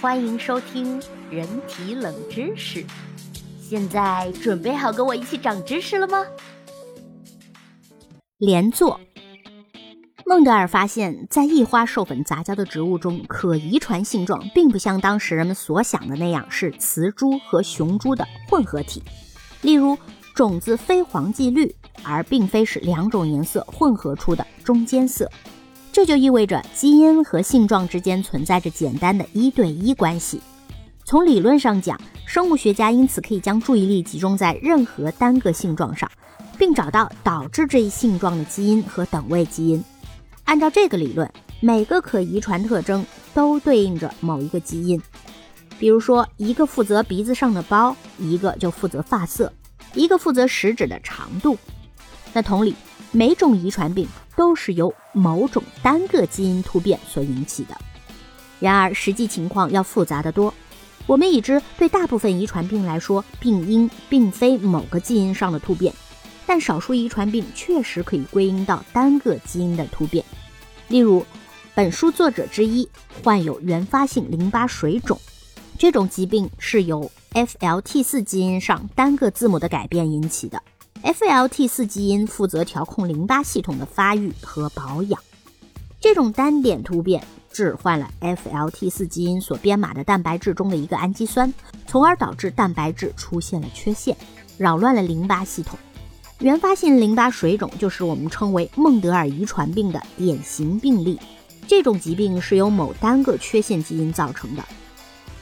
欢迎收听人体冷知识。现在准备好跟我一起长知识了吗？连坐。孟德尔发现，在异花授粉杂交的植物中，可遗传性状并不像当时人们所想的那样是雌株和雄株的混合体。例如，种子非黄即绿，而并非是两种颜色混合出的中间色。这就意味着基因和性状之间存在着简单的一对一关系。从理论上讲，生物学家因此可以将注意力集中在任何单个性状上，并找到导致这一性状的基因和等位基因。按照这个理论，每个可遗传特征都对应着某一个基因。比如说，一个负责鼻子上的包，一个就负责发色，一个负责食指的长度。那同理，每种遗传病。都是由某种单个基因突变所引起的。然而，实际情况要复杂得多。我们已知，对大部分遗传病来说，病因并非某个基因上的突变，但少数遗传病确实可以归因到单个基因的突变。例如，本书作者之一患有原发性淋巴水肿，这种疾病是由 FLT4 基因上单个字母的改变引起的。FLT4 基因负责调控淋巴系统的发育和保养。这种单点突变置换了 FLT4 基因所编码的蛋白质中的一个氨基酸，从而导致蛋白质出现了缺陷，扰乱了淋巴系统。原发性淋巴水肿就是我们称为孟德尔遗传病的典型病例。这种疾病是由某单个缺陷基因造成的。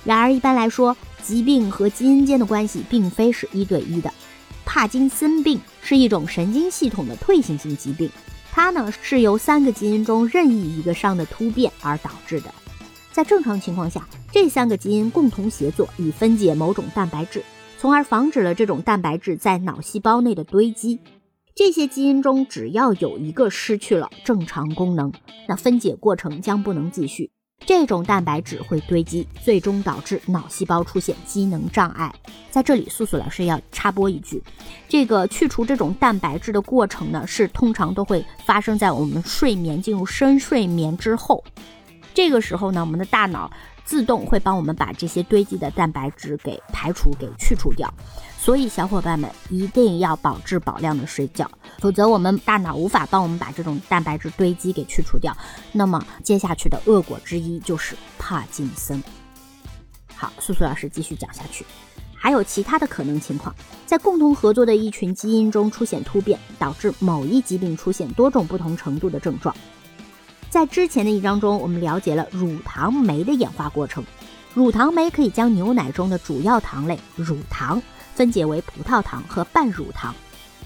然而，一般来说，疾病和基因间的关系并非是一对一的。帕金森病是一种神经系统的退行性疾病，它呢是由三个基因中任意一个上的突变而导致的。在正常情况下，这三个基因共同协作以分解某种蛋白质，从而防止了这种蛋白质在脑细胞内的堆积。这些基因中只要有一个失去了正常功能，那分解过程将不能继续。这种蛋白质会堆积，最终导致脑细胞出现机能障碍。在这里，素素老师要插播一句：这个去除这种蛋白质的过程呢，是通常都会发生在我们睡眠进入深睡眠之后。这个时候呢，我们的大脑。自动会帮我们把这些堆积的蛋白质给排除、给去除掉，所以小伙伴们一定要保质保量的睡觉，否则我们大脑无法帮我们把这种蛋白质堆积给去除掉。那么接下去的恶果之一就是帕金森。好，素素老师继续讲下去，还有其他的可能情况，在共同合作的一群基因中出现突变，导致某一疾病出现多种不同程度的症状。在之前的一章中，我们了解了乳糖酶的演化过程。乳糖酶可以将牛奶中的主要糖类乳糖分解为葡萄糖和半乳糖。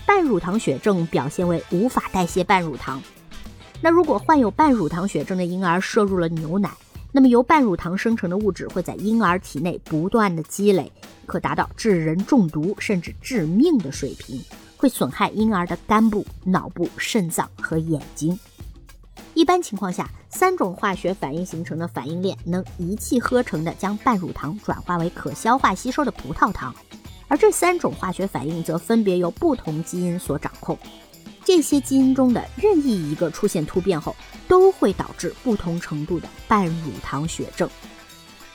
半乳糖血症表现为无法代谢半乳糖。那如果患有半乳糖血症的婴儿摄入了牛奶，那么由半乳糖生成的物质会在婴儿体内不断的积累，可达到致人中毒甚至致命的水平，会损害婴儿的肝部、脑部、肾脏和眼睛。一般情况下，三种化学反应形成的反应链能一气呵成地将半乳糖转化为可消化吸收的葡萄糖，而这三种化学反应则分别由不同基因所掌控。这些基因中的任意一个出现突变后，都会导致不同程度的半乳糖血症。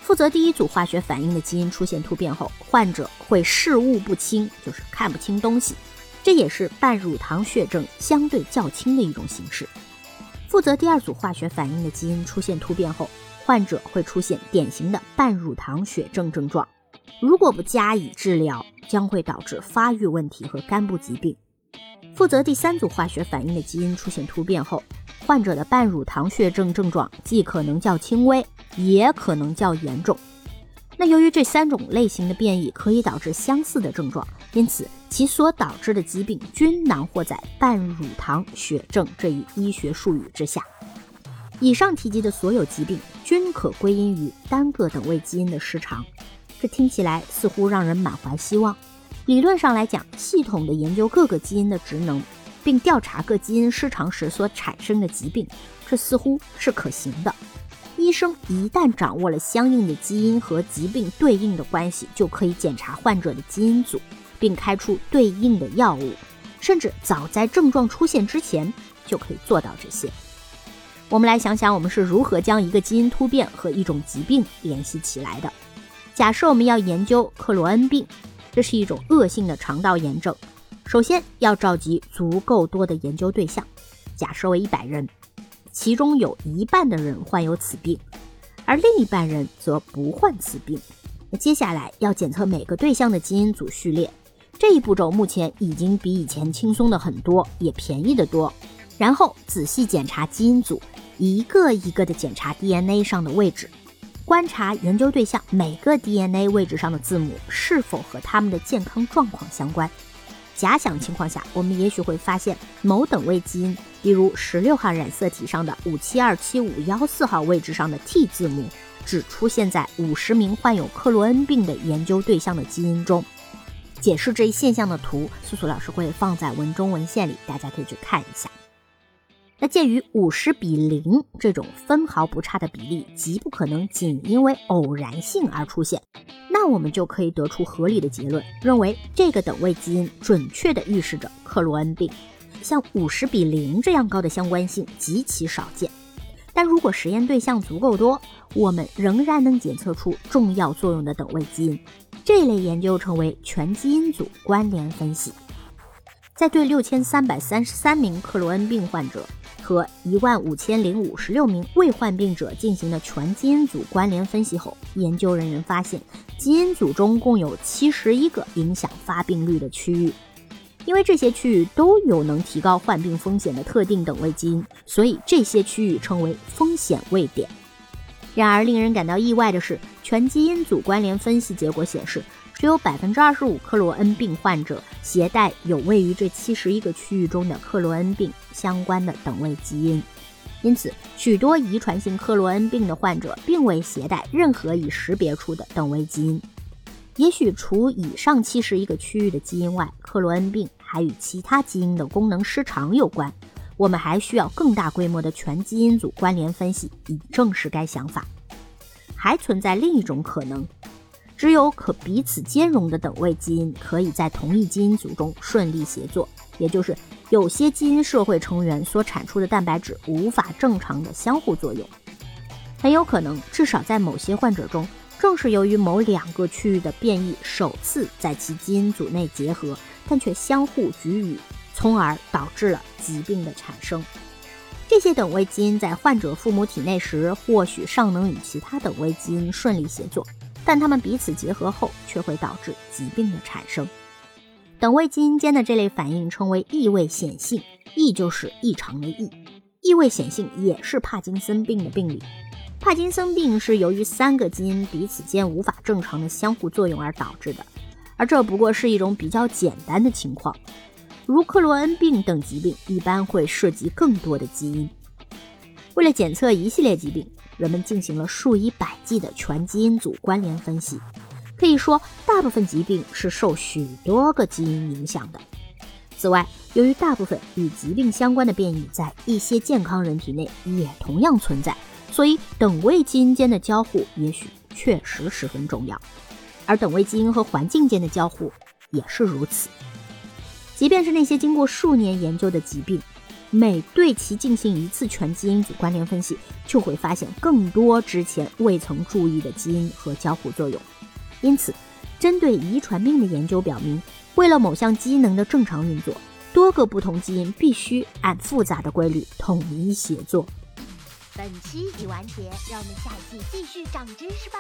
负责第一组化学反应的基因出现突变后，患者会视物不清，就是看不清东西，这也是半乳糖血症相对较轻的一种形式。负责第二组化学反应的基因出现突变后，患者会出现典型的半乳糖血症症状。如果不加以治疗，将会导致发育问题和肝部疾病。负责第三组化学反应的基因出现突变后，患者的半乳糖血症症状既可能较轻微，也可能较严重。那由于这三种类型的变异可以导致相似的症状，因此其所导致的疾病均囊括在半乳糖血症这一医学术语之下。以上提及的所有疾病均可归因于单个等位基因的失常。这听起来似乎让人满怀希望。理论上来讲，系统的研究各个基因的职能，并调查各基因失常时所产生的疾病，这似乎是可行的。医生一旦掌握了相应的基因和疾病对应的关系，就可以检查患者的基因组，并开出对应的药物，甚至早在症状出现之前就可以做到这些。我们来想想，我们是如何将一个基因突变和一种疾病联系起来的。假设我们要研究克罗恩病，这是一种恶性的肠道炎症。首先要召集足够多的研究对象，假设为一百人，其中有一半的人患有此病，而另一半人则不患此病。那接下来要检测每个对象的基因组序列，这一步骤目前已经比以前轻松的很多，也便宜得多。然后仔细检查基因组。一个一个的检查 DNA 上的位置，观察研究对象每个 DNA 位置上的字母是否和他们的健康状况相关。假想情况下，我们也许会发现某等位基因，比如十六号染色体上的五七二七五幺四号位置上的 T 字母，只出现在五十名患有克罗恩病的研究对象的基因中。解释这一现象的图，素素老师会放在文中文献里，大家可以去看一下。那鉴于五十比零这种分毫不差的比例极不可能仅因为偶然性而出现，那我们就可以得出合理的结论，认为这个等位基因准确地预示着克罗恩病。像五十比零这样高的相关性极其少见，但如果实验对象足够多，我们仍然能检测出重要作用的等位基因。这类研究称为全基因组关联分析。在对六千三百三十三名克罗恩病患者。和一万五千零五十六名未患病者进行的全基因组关联分析后，研究人员发现，基因组中共有七十一个影响发病率的区域。因为这些区域都有能提高患病风险的特定等位基因，所以这些区域称为风险位点。然而，令人感到意外的是，全基因组关联分析结果显示。只有百分之二十五克罗恩病患者携带有位于这七十一个区域中的克罗恩病相关的等位基因，因此许多遗传性克罗恩病的患者并未携带任何已识别出的等位基因。也许除以上七十一个区域的基因外，克罗恩病还与其他基因的功能失常有关。我们还需要更大规模的全基因组关联分析以证实该想法。还存在另一种可能。只有可彼此兼容的等位基因可以在同一基因组中顺利协作，也就是有些基因社会成员所产出的蛋白质无法正常的相互作用。很有可能，至少在某些患者中，正是由于某两个区域的变异首次在其基因组内结合，但却相互局语，从而导致了疾病的产生。这些等位基因在患者父母体内时，或许尚能与其他等位基因顺利协作。但它们彼此结合后，却会导致疾病的产生。等位基因间的这类反应称为异位显性，异就是异常的异。异位显性也是帕金森病的病理。帕金森病是由于三个基因彼此间无法正常的相互作用而导致的，而这不过是一种比较简单的情况。如克罗恩病等疾病一般会涉及更多的基因。为了检测一系列疾病。人们进行了数以百计的全基因组关联分析，可以说，大部分疾病是受许多个基因影响的。此外，由于大部分与疾病相关的变异在一些健康人体内也同样存在，所以等位基因间的交互也许确实十分重要。而等位基因和环境间的交互也是如此。即便是那些经过数年研究的疾病。每对其进行一次全基因组关联分析，就会发现更多之前未曾注意的基因和交互作用。因此，针对遗传病的研究表明，为了某项机能的正常运作，多个不同基因必须按复杂的规律统一协作。本期已完结，让我们下期继续长知识吧。